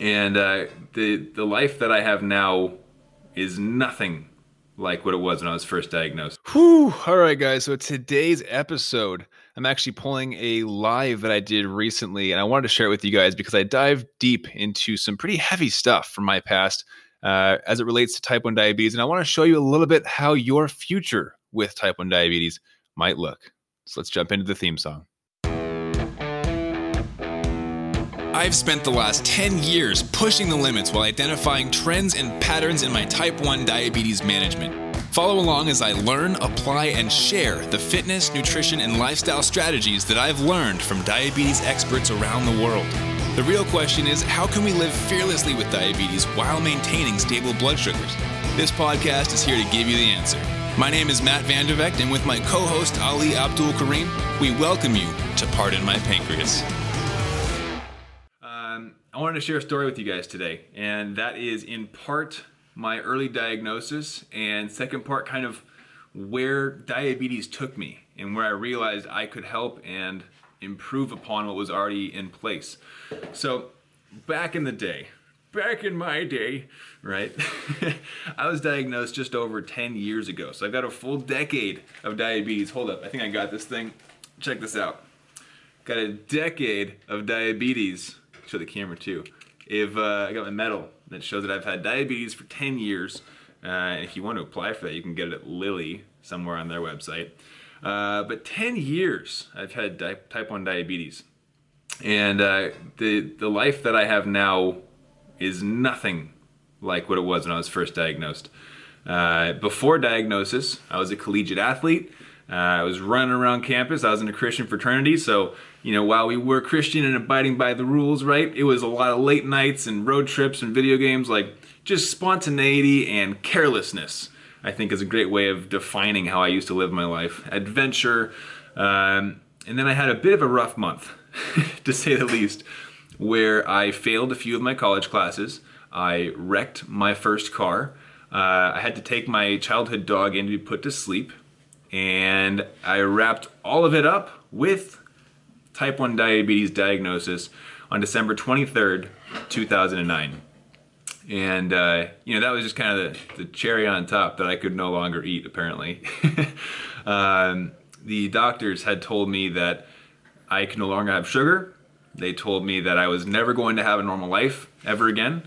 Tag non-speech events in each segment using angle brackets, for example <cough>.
And uh, the the life that I have now is nothing like what it was when I was first diagnosed. Whew. All right, guys. So today's episode, I'm actually pulling a live that I did recently, and I wanted to share it with you guys because I dive deep into some pretty heavy stuff from my past uh, as it relates to type 1 diabetes. And I want to show you a little bit how your future with type 1 diabetes might look. So let's jump into the theme song. I've spent the last 10 years pushing the limits while identifying trends and patterns in my type 1 diabetes management. Follow along as I learn, apply, and share the fitness, nutrition, and lifestyle strategies that I've learned from diabetes experts around the world. The real question is how can we live fearlessly with diabetes while maintaining stable blood sugars? This podcast is here to give you the answer. My name is Matt Vande Vegte, and with my co host Ali Abdul Karim, we welcome you to Pardon My Pancreas. I wanted to share a story with you guys today, and that is in part my early diagnosis, and second part, kind of where diabetes took me and where I realized I could help and improve upon what was already in place. So, back in the day, back in my day, right? <laughs> I was diagnosed just over 10 years ago. So I've got a full decade of diabetes. Hold up, I think I got this thing. Check this out. Got a decade of diabetes show the camera too. If uh, I got my medal that shows that I've had diabetes for 10 years, uh, and if you want to apply for that, you can get it at Lilly somewhere on their website. Uh, but 10 years I've had di- type 1 diabetes. And uh, the, the life that I have now is nothing like what it was when I was first diagnosed. Uh, before diagnosis, I was a collegiate athlete. Uh, I was running around campus. I was in a Christian fraternity, so you know, while we were Christian and abiding by the rules, right? It was a lot of late nights and road trips and video games, like just spontaneity and carelessness. I think is a great way of defining how I used to live my life. Adventure, um, and then I had a bit of a rough month, <laughs> to say the least, where I failed a few of my college classes. I wrecked my first car. Uh, I had to take my childhood dog in to be put to sleep, and I wrapped all of it up with type 1 diabetes diagnosis on December 23rd, 2009. And, uh, you know, that was just kind of the, the, cherry on top that I could no longer eat, apparently. <laughs> um, the doctors had told me that I could no longer have sugar. They told me that I was never going to have a normal life ever again.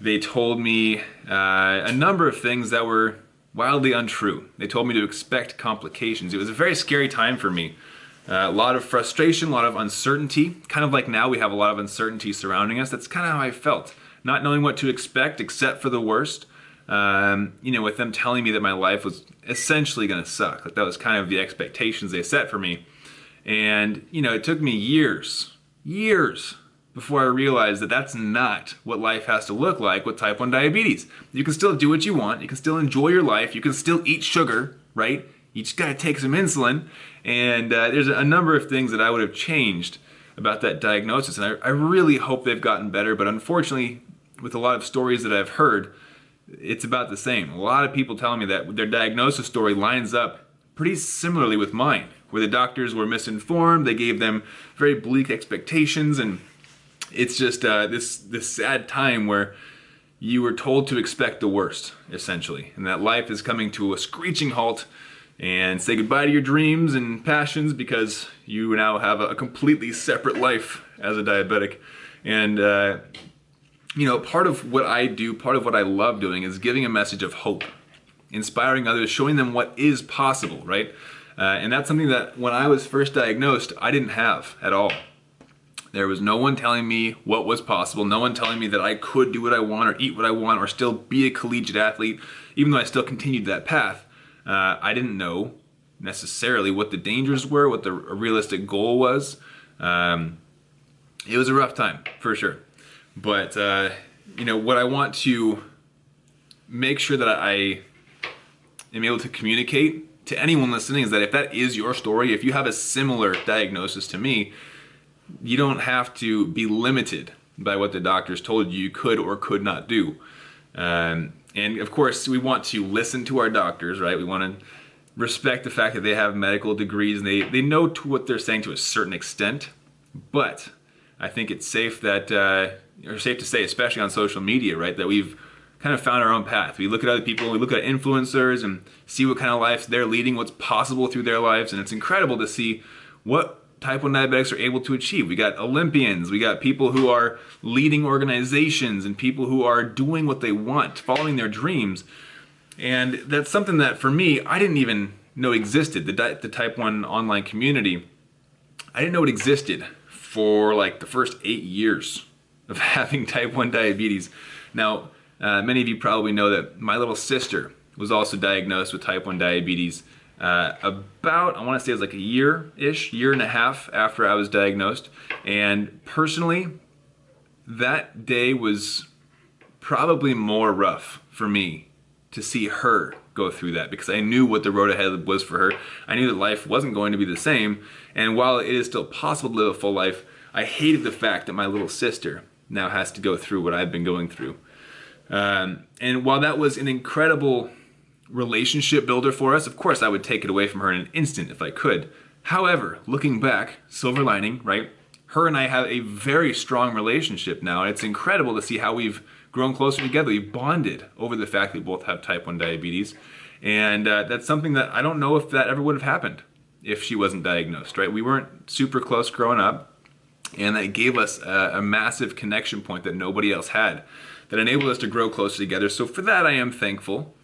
They told me uh, a number of things that were wildly untrue. They told me to expect complications. It was a very scary time for me. Uh, a lot of frustration, a lot of uncertainty. Kind of like now we have a lot of uncertainty surrounding us. That's kind of how I felt. Not knowing what to expect except for the worst. Um, you know, with them telling me that my life was essentially going to suck. Like that was kind of the expectations they set for me. And, you know, it took me years, years before I realized that that's not what life has to look like with type 1 diabetes. You can still do what you want, you can still enjoy your life, you can still eat sugar, right? You just got to take some insulin and uh, there's a number of things that I would have changed about that diagnosis. And I, I really hope they've gotten better. But unfortunately, with a lot of stories that I've heard, it's about the same. A lot of people telling me that their diagnosis story lines up pretty similarly with mine, where the doctors were misinformed, they gave them very bleak expectations, and it's just uh, this this sad time where you were told to expect the worst, essentially, and that life is coming to a screeching halt and say goodbye to your dreams and passions because you now have a completely separate life as a diabetic. And, uh, you know, part of what I do, part of what I love doing is giving a message of hope, inspiring others, showing them what is possible, right? Uh, and that's something that when I was first diagnosed, I didn't have at all. There was no one telling me what was possible, no one telling me that I could do what I want or eat what I want or still be a collegiate athlete, even though I still continued that path. Uh, I didn't know necessarily what the dangers were, what the realistic goal was. Um, it was a rough time for sure. But, uh, you know, what I want to make sure that I am able to communicate to anyone listening is that if that is your story, if you have a similar diagnosis to me, you don't have to be limited by what the doctors told you you could or could not do. Um, and of course, we want to listen to our doctors, right? We want to respect the fact that they have medical degrees and they, they know to what they're saying to a certain extent. But I think it's safe that uh, or safe to say, especially on social media, right, that we've kind of found our own path. We look at other people, we look at influencers and see what kind of lives they're leading, what's possible through their lives, and it's incredible to see what type 1 diabetics are able to achieve. We got Olympians, we got people who are leading organizations, and people who are doing what they want, following their dreams. And that's something that for me, I didn't even know existed. The, the type 1 online community, I didn't know it existed for like the first eight years of <laughs> having type 1 diabetes. Now, uh, many of you probably know that my little sister was also diagnosed with type 1 diabetes uh, about, I want to say it was like a year ish, year and a half after I was diagnosed. And personally, that day was probably more rough for me to see her go through that because I knew what the road ahead was for her. I knew that life wasn't going to be the same. And while it is still possible to live a full life, I hated the fact that my little sister now has to go through what I've been going through. Um, and while that was an incredible relationship builder for us, of course I would take it away from her in an instant if I could. However, looking back, silver lining, right? Her and I have a very strong relationship now, it's incredible to see how we've grown closer together. We've bonded over the fact that we both have type 1 diabetes. And uh, that's something that I don't know if that ever would have happened if she wasn't diagnosed, right? We weren't super close growing up, and that gave us a, a massive connection point that nobody else had that enabled us to grow closer together. So for that, I am thankful.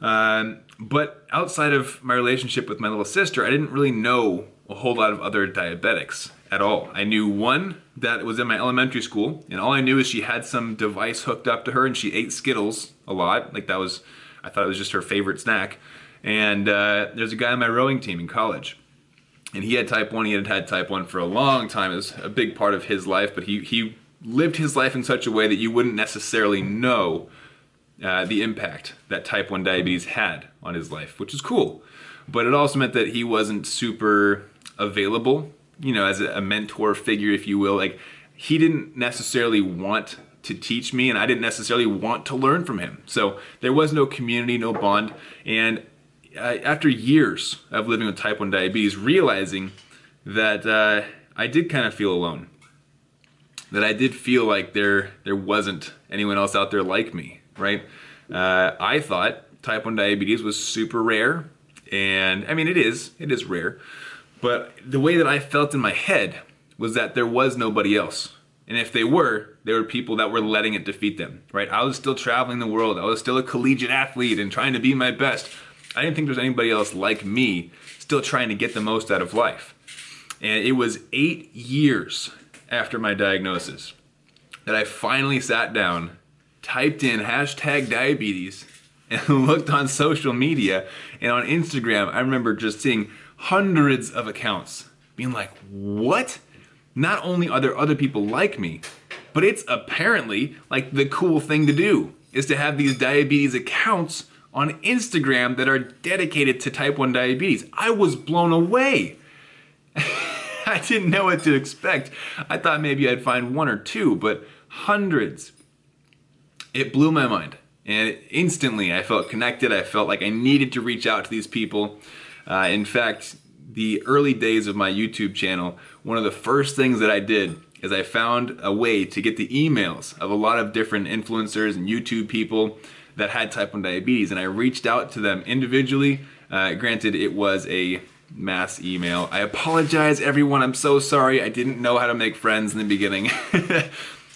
Um, but outside of my relationship with my little sister, I didn't really know a whole lot of other diabetics at all. I knew one that was in my elementary school, and all I knew is she had some device hooked up to her and she ate Skittles a lot. Like that was, I thought it was just her favorite snack. And uh, there's a guy on my rowing team in college, and he had type 1. He had had type 1 for a long time. It was a big part of his life, but he, he lived his life in such a way that you wouldn't necessarily know uh, the impact that type 1 diabetes had on his life, which is cool. But it also meant that he wasn't super available, you know, as a mentor figure, if you will. Like, he didn't necessarily want to teach me, and I didn't necessarily want to learn from him. So there was no community, no bond. And after years of living with type 1 diabetes, realizing that uh, I did kind of feel alone that I did feel like there there wasn't anyone else out there like me, right? Uh, I thought type 1 diabetes was super rare, and I mean it is, it is rare, but the way that I felt in my head was that there was nobody else. And if they were, they were people that were letting it defeat them, right? I was still traveling the world. I was still a collegiate athlete and trying to be my best. I didn't think there was anybody else like me still trying to get the most out of life. And it was eight years after my diagnosis that I finally sat down, typed in hashtag diabetes, and <laughs> looked on social media and on Instagram. I remember just seeing hundreds of accounts being like, what? Not only are there other people like me, but it's apparently like the cool thing to do is to have these diabetes accounts on Instagram that are dedicated to type 1 diabetes. I was blown away. <laughs> I didn't know what to expect. I thought maybe I'd find one or two, but hundreds. It blew my mind. And instantly I felt connected. I felt like I needed to reach out to these people. Uh, in fact, the early days of my YouTube channel, one of the first things that I did is I found a way to get the emails of a lot of different influencers and YouTube people that had type 1 diabetes. And I reached out to them individually. Uh, granted, it was a mass email. I apologize, everyone. I'm so sorry. I didn't know how to make friends in the beginning. <laughs>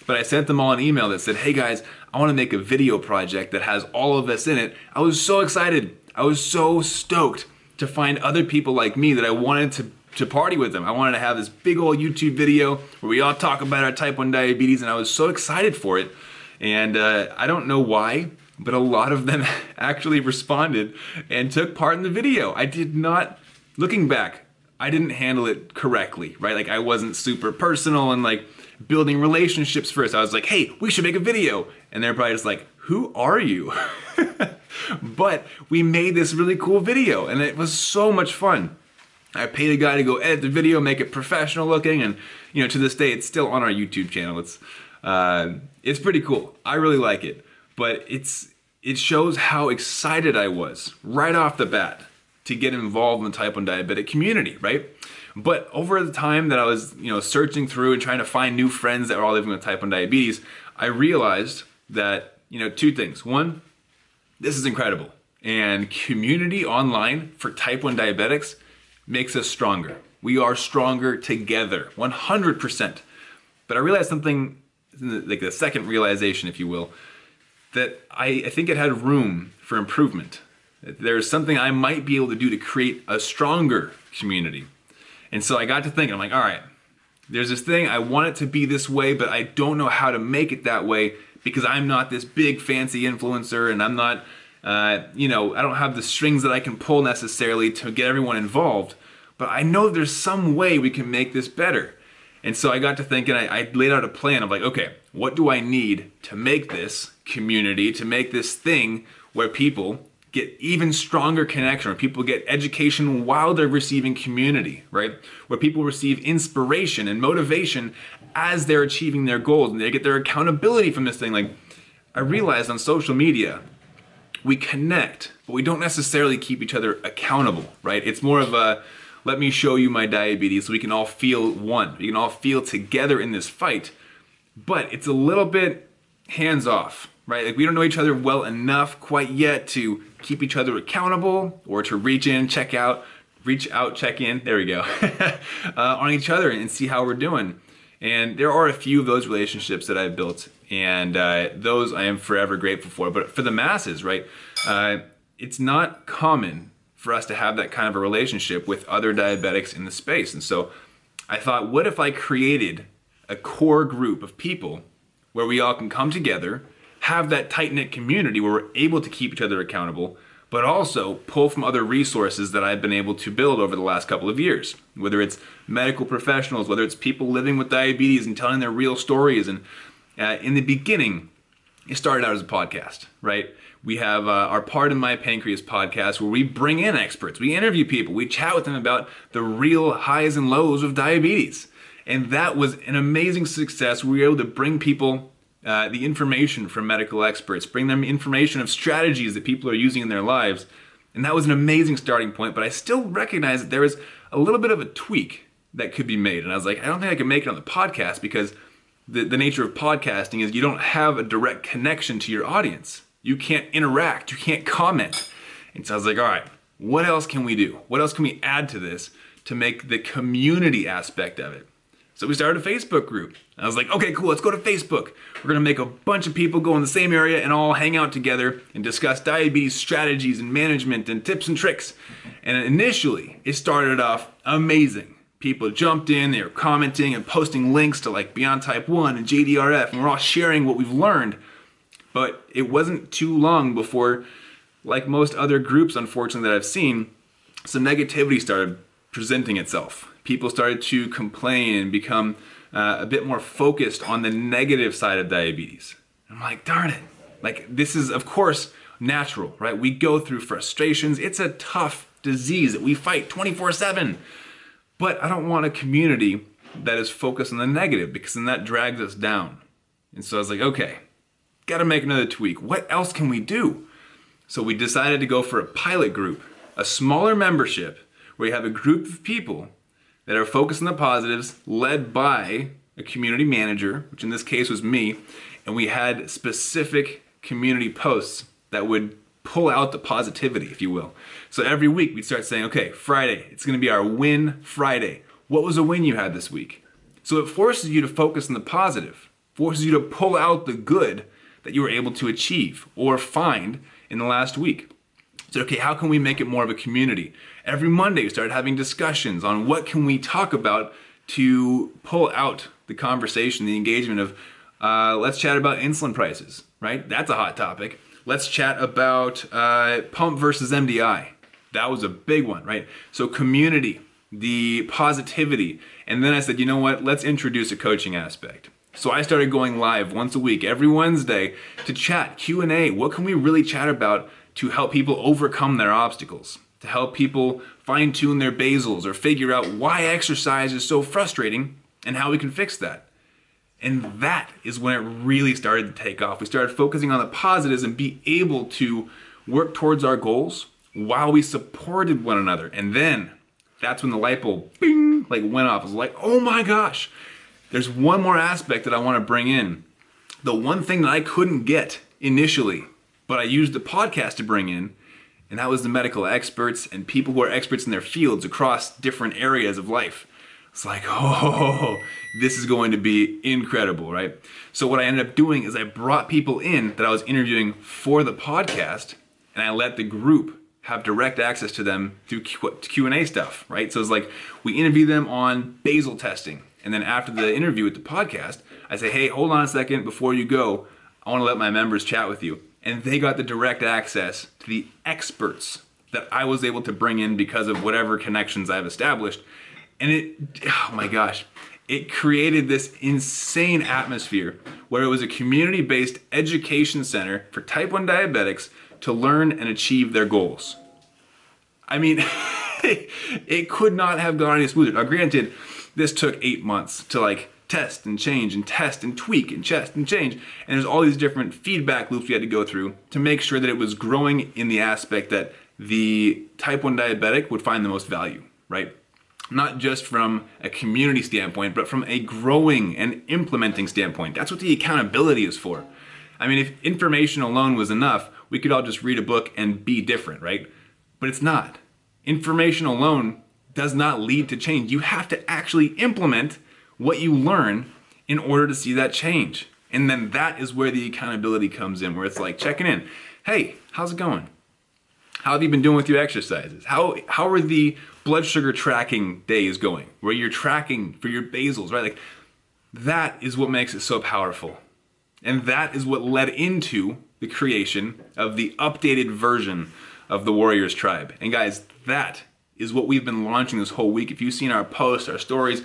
but I sent them all an email that said, hey guys, I want to make a video project that has all of this in it. I was so excited. I was so stoked to find other people like me that I wanted to, to party with them. I wanted to have this big old YouTube video where we all talk about our type 1 diabetes, and I was so excited for it. And uh, I don't know why, but a lot of them <laughs> actually responded and took part in the video. I did not looking back, I didn't handle it correctly, right? Like I wasn't super personal and like building relationships first. I was like, hey, we should make a video. And they're probably just like, who are you? <laughs> but we made this really cool video and it was so much fun. I paid a guy to go edit the video, make it professional looking, and you know, to this day, it's still on our YouTube channel. It's uh, it's pretty cool. I really like it, but it's it shows how excited I was right off the bat to get involved in the type 1 diabetic community, right? But over the time that I was, you know, searching through and trying to find new friends that were all living with type 1 diabetes, I realized that, you know, two things. One, this is incredible. And community online for type 1 diabetics makes us stronger. We are stronger together, 100%. But I realized something, like the second realization, if you will, that I, I think it had room for improvement. There's something I might be able to do to create a stronger community. And so I got to thinking, I'm like, all right, there's this thing, I want it to be this way, but I don't know how to make it that way because I'm not this big fancy influencer and I'm not, uh, you know, I don't have the strings that I can pull necessarily to get everyone involved. But I know there's some way we can make this better. And so I got to thinking, I, I laid out a plan of like, okay, what do I need to make this community, to make this thing where people get even stronger connection, where people get education while they're receiving community, right? Where people receive inspiration and motivation as they're achieving their goals and they get their accountability from this thing. Like, I realized on social media, we connect, but we don't necessarily keep each other accountable, right? It's more of a let me show you my diabetes so we can all feel one. We can all feel together in this fight. But it's a little bit hands off, right? Like we don't know each other well enough quite yet to keep each other accountable or to reach in, check out, reach out, check in. There we go. <laughs> uh, on each other and see how we're doing. And there are a few of those relationships that I've built, and uh, those I am forever grateful for. But for the masses, right? Uh, it's not common for us to have that kind of a relationship with other diabetics in the space. And so I thought, what if I created a core group of people where we all can come together, have that tight knit community where we're able to keep each other accountable, but also pull from other resources that I've been able to build over the last couple of years. Whether it's medical professionals, whether it's people living with diabetes and telling their real stories. And uh, in the beginning, it started out as a podcast, right? We have uh, our of My Pancreas podcast where we bring in experts, we interview people, we chat with them about the real highs and lows of diabetes. And that was an amazing success. We were able to bring people uh, the information from medical experts, bring them information of strategies that people are using in their lives. And that was an amazing starting point, but I still recognize that there was a little bit of a tweak that could be made. And I was like, I don't think I can make it on the podcast because the, the nature of podcasting is you don't have a direct connection to your audience. You can't interact, you can't comment. And so I was like, all right, what else can we do? What else can we add to this to make the community aspect of it? So we started a Facebook group. I was like, okay, cool, let's go to Facebook. We're gonna make a bunch of people go in the same area and all hang out together and discuss diabetes strategies and management and tips and tricks. And initially, it started off amazing. People jumped in, they were commenting and posting links to like Beyond Type 1 and JDRF, and we're all sharing what we've learned but it wasn't too long before, like most other groups, unfortunately, that I've seen, some negativity started presenting itself. People started to complain and become uh, a bit more focused on the negative side of diabetes. I'm like, darn it. Like, this is, of course, natural, right? We go through frustrations. It's a tough disease that we fight 24 7. But I don't want a community that is focused on the negative because then that drags us down. And so I was like, okay, got to make another tweak. What else can we do? So we decided to go for a pilot group, a smaller membership where you have a group of people that are focused on the positives, led by a community manager, which in this case was me, and we had specific community posts that would pull out the positivity, if you will. So every week we'd start saying, okay, Friday, it's gonna be our win Friday. What was a win you had this week? So it forces you to focus on the positive, forces you to pull out the good that you were able to achieve or find in the last week. So, okay, how can we make it more of a community? Every Monday, we started having discussions on what can we talk about to pull out the conversation, the engagement of, uh, let's chat about insulin prices, right? That's a hot topic. Let's chat about uh, pump versus MDI. That was a big one, right? So community, the positivity, and then I said, you know what? Let's introduce a coaching aspect. So I started going live once a week, every Wednesday, to chat, Q&A. What can we really chat about to help people overcome their obstacles? To help people fine tune their basals or figure out why exercise is so frustrating and how we can fix that. And that is when it really started to take off. We started focusing on the positives and be able to work towards our goals while we supported one another. And then that's when the light bulb bing, like went off. I was like, oh my gosh. There's one more aspect that I want to bring in. The one thing that I couldn't get initially, but I used the podcast to bring in, and that was the medical experts and people who are experts in their fields across different areas of life. It's like, <laughs> oh, this is going to be incredible, right? So what I ended up doing is I brought people in that I was interviewing for the podcast, and I let the group have direct access to them through Q&A stuff, right? So it's like we interview them on basal testing, and then after the interview with the podcast, I say, hey, hold on a second before you go. I want to let my members chat with you, and they got the direct access to the experts that I was able to bring in because of whatever connections I've established and it, oh my gosh, it created this insane atmosphere where it was a community based education center for type 1 diabetics to learn and achieve their goals. I mean, <laughs> it could not have gone any smoother. Now, granted, this took eight months to like test and change and test and tweak and test and change. And there's all these different feedback loops you had to go through to make sure that it was growing in the aspect that the type 1 diabetic would find the most value, right? not just from a community standpoint, but from a growing and implementing standpoint. That's what the accountability is for. I mean, if information alone was enough, we could all just read a book and be different, right? But it's not. Information alone does not lead to change. You have to actually implement what you learn in order to see that change. And then that is where the accountability comes in, where it's like checking in. Hey, how's it going? How have you been doing with your exercises? How how are the blood sugar tracking days going? Where you're tracking for your basals, right? Like that is what makes it so powerful. And that is what led into the creation of the updated version of the Warriors Tribe. And guys, that is what we've been launching this whole week. If you've seen our posts, our stories,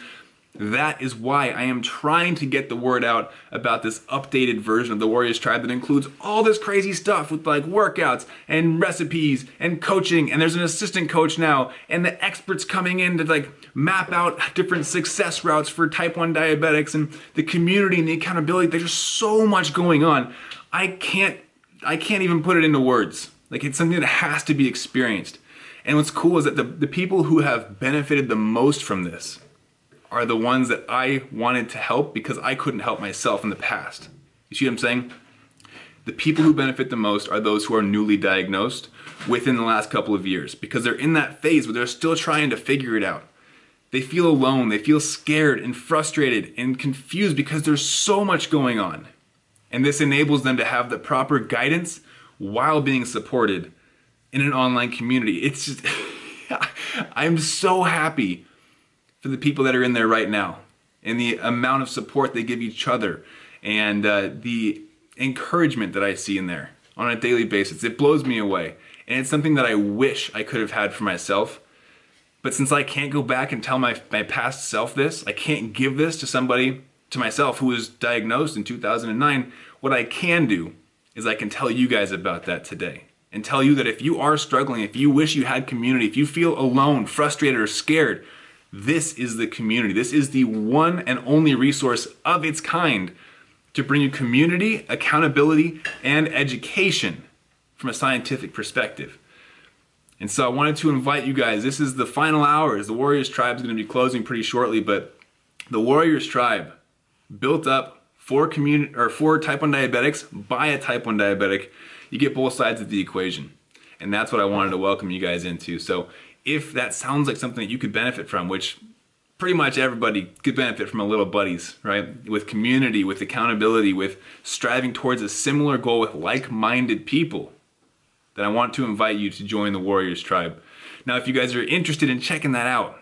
that is why I am trying to get the word out about this updated version of the Warriors Tribe that includes all this crazy stuff with like workouts and recipes and coaching. And there's an assistant coach now, and the experts coming in to like map out different success routes for type 1 diabetics and the community and the accountability. There's just so much going on. I can't I can't even put it into words. Like it's something that has to be experienced. And what's cool is that the, the people who have benefited the most from this are the ones that I wanted to help because I couldn't help myself in the past. You see what I'm saying? The people who benefit the most are those who are newly diagnosed within the last couple of years because they're in that phase where they're still trying to figure it out. They feel alone, they feel scared and frustrated and confused because there's so much going on. And this enables them to have the proper guidance while being supported in an online community. It's just, <laughs> I'm so happy for the people that are in there right now and the amount of support they give each other and uh, the encouragement that I see in there on a daily basis. It blows me away. And it's something that I wish I could have had for myself. But since I can't go back and tell my, my past self this, I can't give this to somebody, to myself, who was diagnosed in 2009. What I can do is I can tell you guys about that today and tell you that if you are struggling, if you wish you had community, if you feel alone, frustrated, or scared, this is the community. This is the one and only resource of its kind to bring you community, accountability, and education from a scientific perspective. And so I wanted to invite you guys. This is the final hours. The Warriors Tribe is going to be closing pretty shortly, but the Warriors Tribe built up for community or for type 1 diabetics by a type 1 diabetic. You get both sides of the equation. And that's what I wanted to welcome you guys into. So if that sounds like something that you could benefit from, which pretty much everybody could benefit from a little buddies, right? With community, with accountability, with striving towards a similar goal with like minded people, then I want to invite you to join the Warriors Tribe. Now, if you guys are interested in checking that out,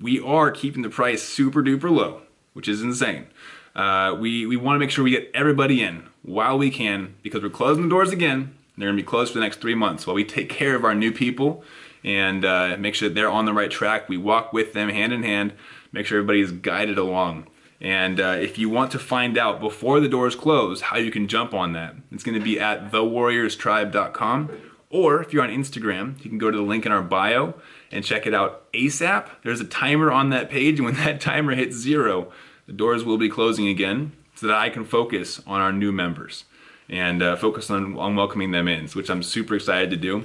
we are keeping the price super duper low, which is insane. Uh, we we want to make sure we get everybody in while we can because we're closing the doors again. They're going to be closed for the next three months while we take care of our new people and uh, make sure they're on the right track. We walk with them hand in hand, make sure everybody is guided along. And uh, if you want to find out before the doors close how you can jump on that, it's going to be at thewarriorstribe.com. Or if you're on Instagram, you can go to the link in our bio and check it out ASAP. There's a timer on that page, and when <laughs> that timer hits zero, the doors will be closing again so that I can focus on our new members and uh, focus on, on welcoming them in, which I'm super excited to do.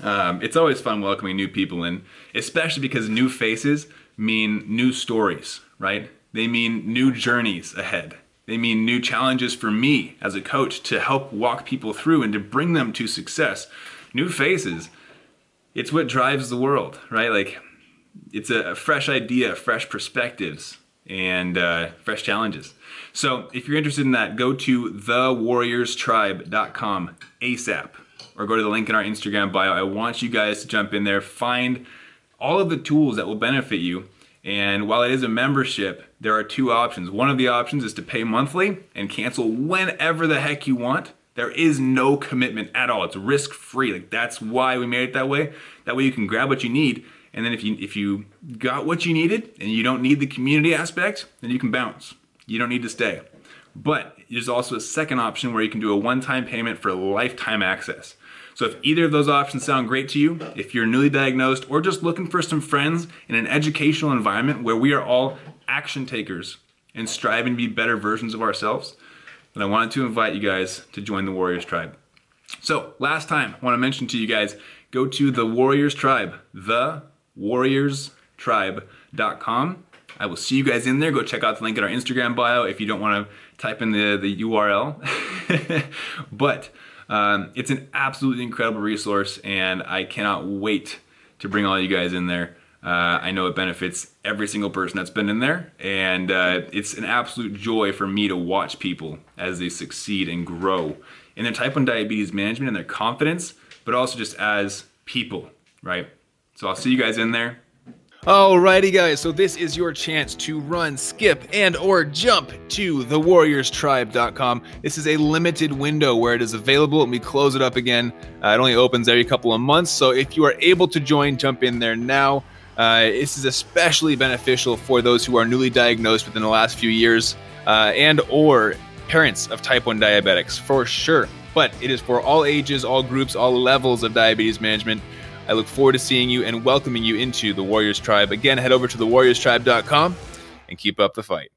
Um, it's always fun welcoming new people in, especially because new faces mean new stories, right? They mean new journeys ahead. They mean new challenges for me as a coach to help walk people through and to bring them to success. New faces, it's what drives the world, right? Like, it's a fresh idea, fresh perspectives, and uh, fresh challenges. So, if you're interested in that, go to thewarriorstribe.com ASAP or go to the link in our Instagram bio. I want you guys to jump in there, find all of the tools that will benefit you. And while it is a membership, there are two options. One of the options is to pay monthly and cancel whenever the heck you want. There is no commitment at all. It's risk free. Like that's why we made it that way. That way you can grab what you need and then if you if you got what you needed and you don't need the community aspect, then you can bounce. You don't need to stay. But there's also a second option where you can do a one-time payment for lifetime access. So if either of those options sound great to you, if you're newly diagnosed or just looking for some friends in an educational environment where we are all action takers and striving to be better versions of ourselves, then I wanted to invite you guys to join the Warriors Tribe. So, last time, I want to mention to you guys go to the Warriors Tribe, the warriorstribe.com. I will see you guys in there. Go check out the link in our Instagram bio if you don't want to type in the, the URL. <laughs> but um, it's an absolutely incredible resource, and I cannot wait to bring all you guys in there. Uh, I know it benefits every single person that's been in there, and uh, it's an absolute joy for me to watch people as they succeed and grow in their type 1 diabetes management and their confidence, but also just as people, right? So I'll see you guys in there. Alrighty guys, so this is your chance to run, skip, and or jump to thewarriorstribe.com. This is a limited window where it is available and we close it up again. Uh, it only opens every couple of months, so if you are able to join, jump in there now. Uh, this is especially beneficial for those who are newly diagnosed within the last few years uh, and or parents of type 1 diabetics for sure. But it is for all ages, all groups, all levels of diabetes management. I look forward to seeing you and welcoming you into the Warriors Tribe. Again, head over to thewarriorstribe.com and keep up the fight.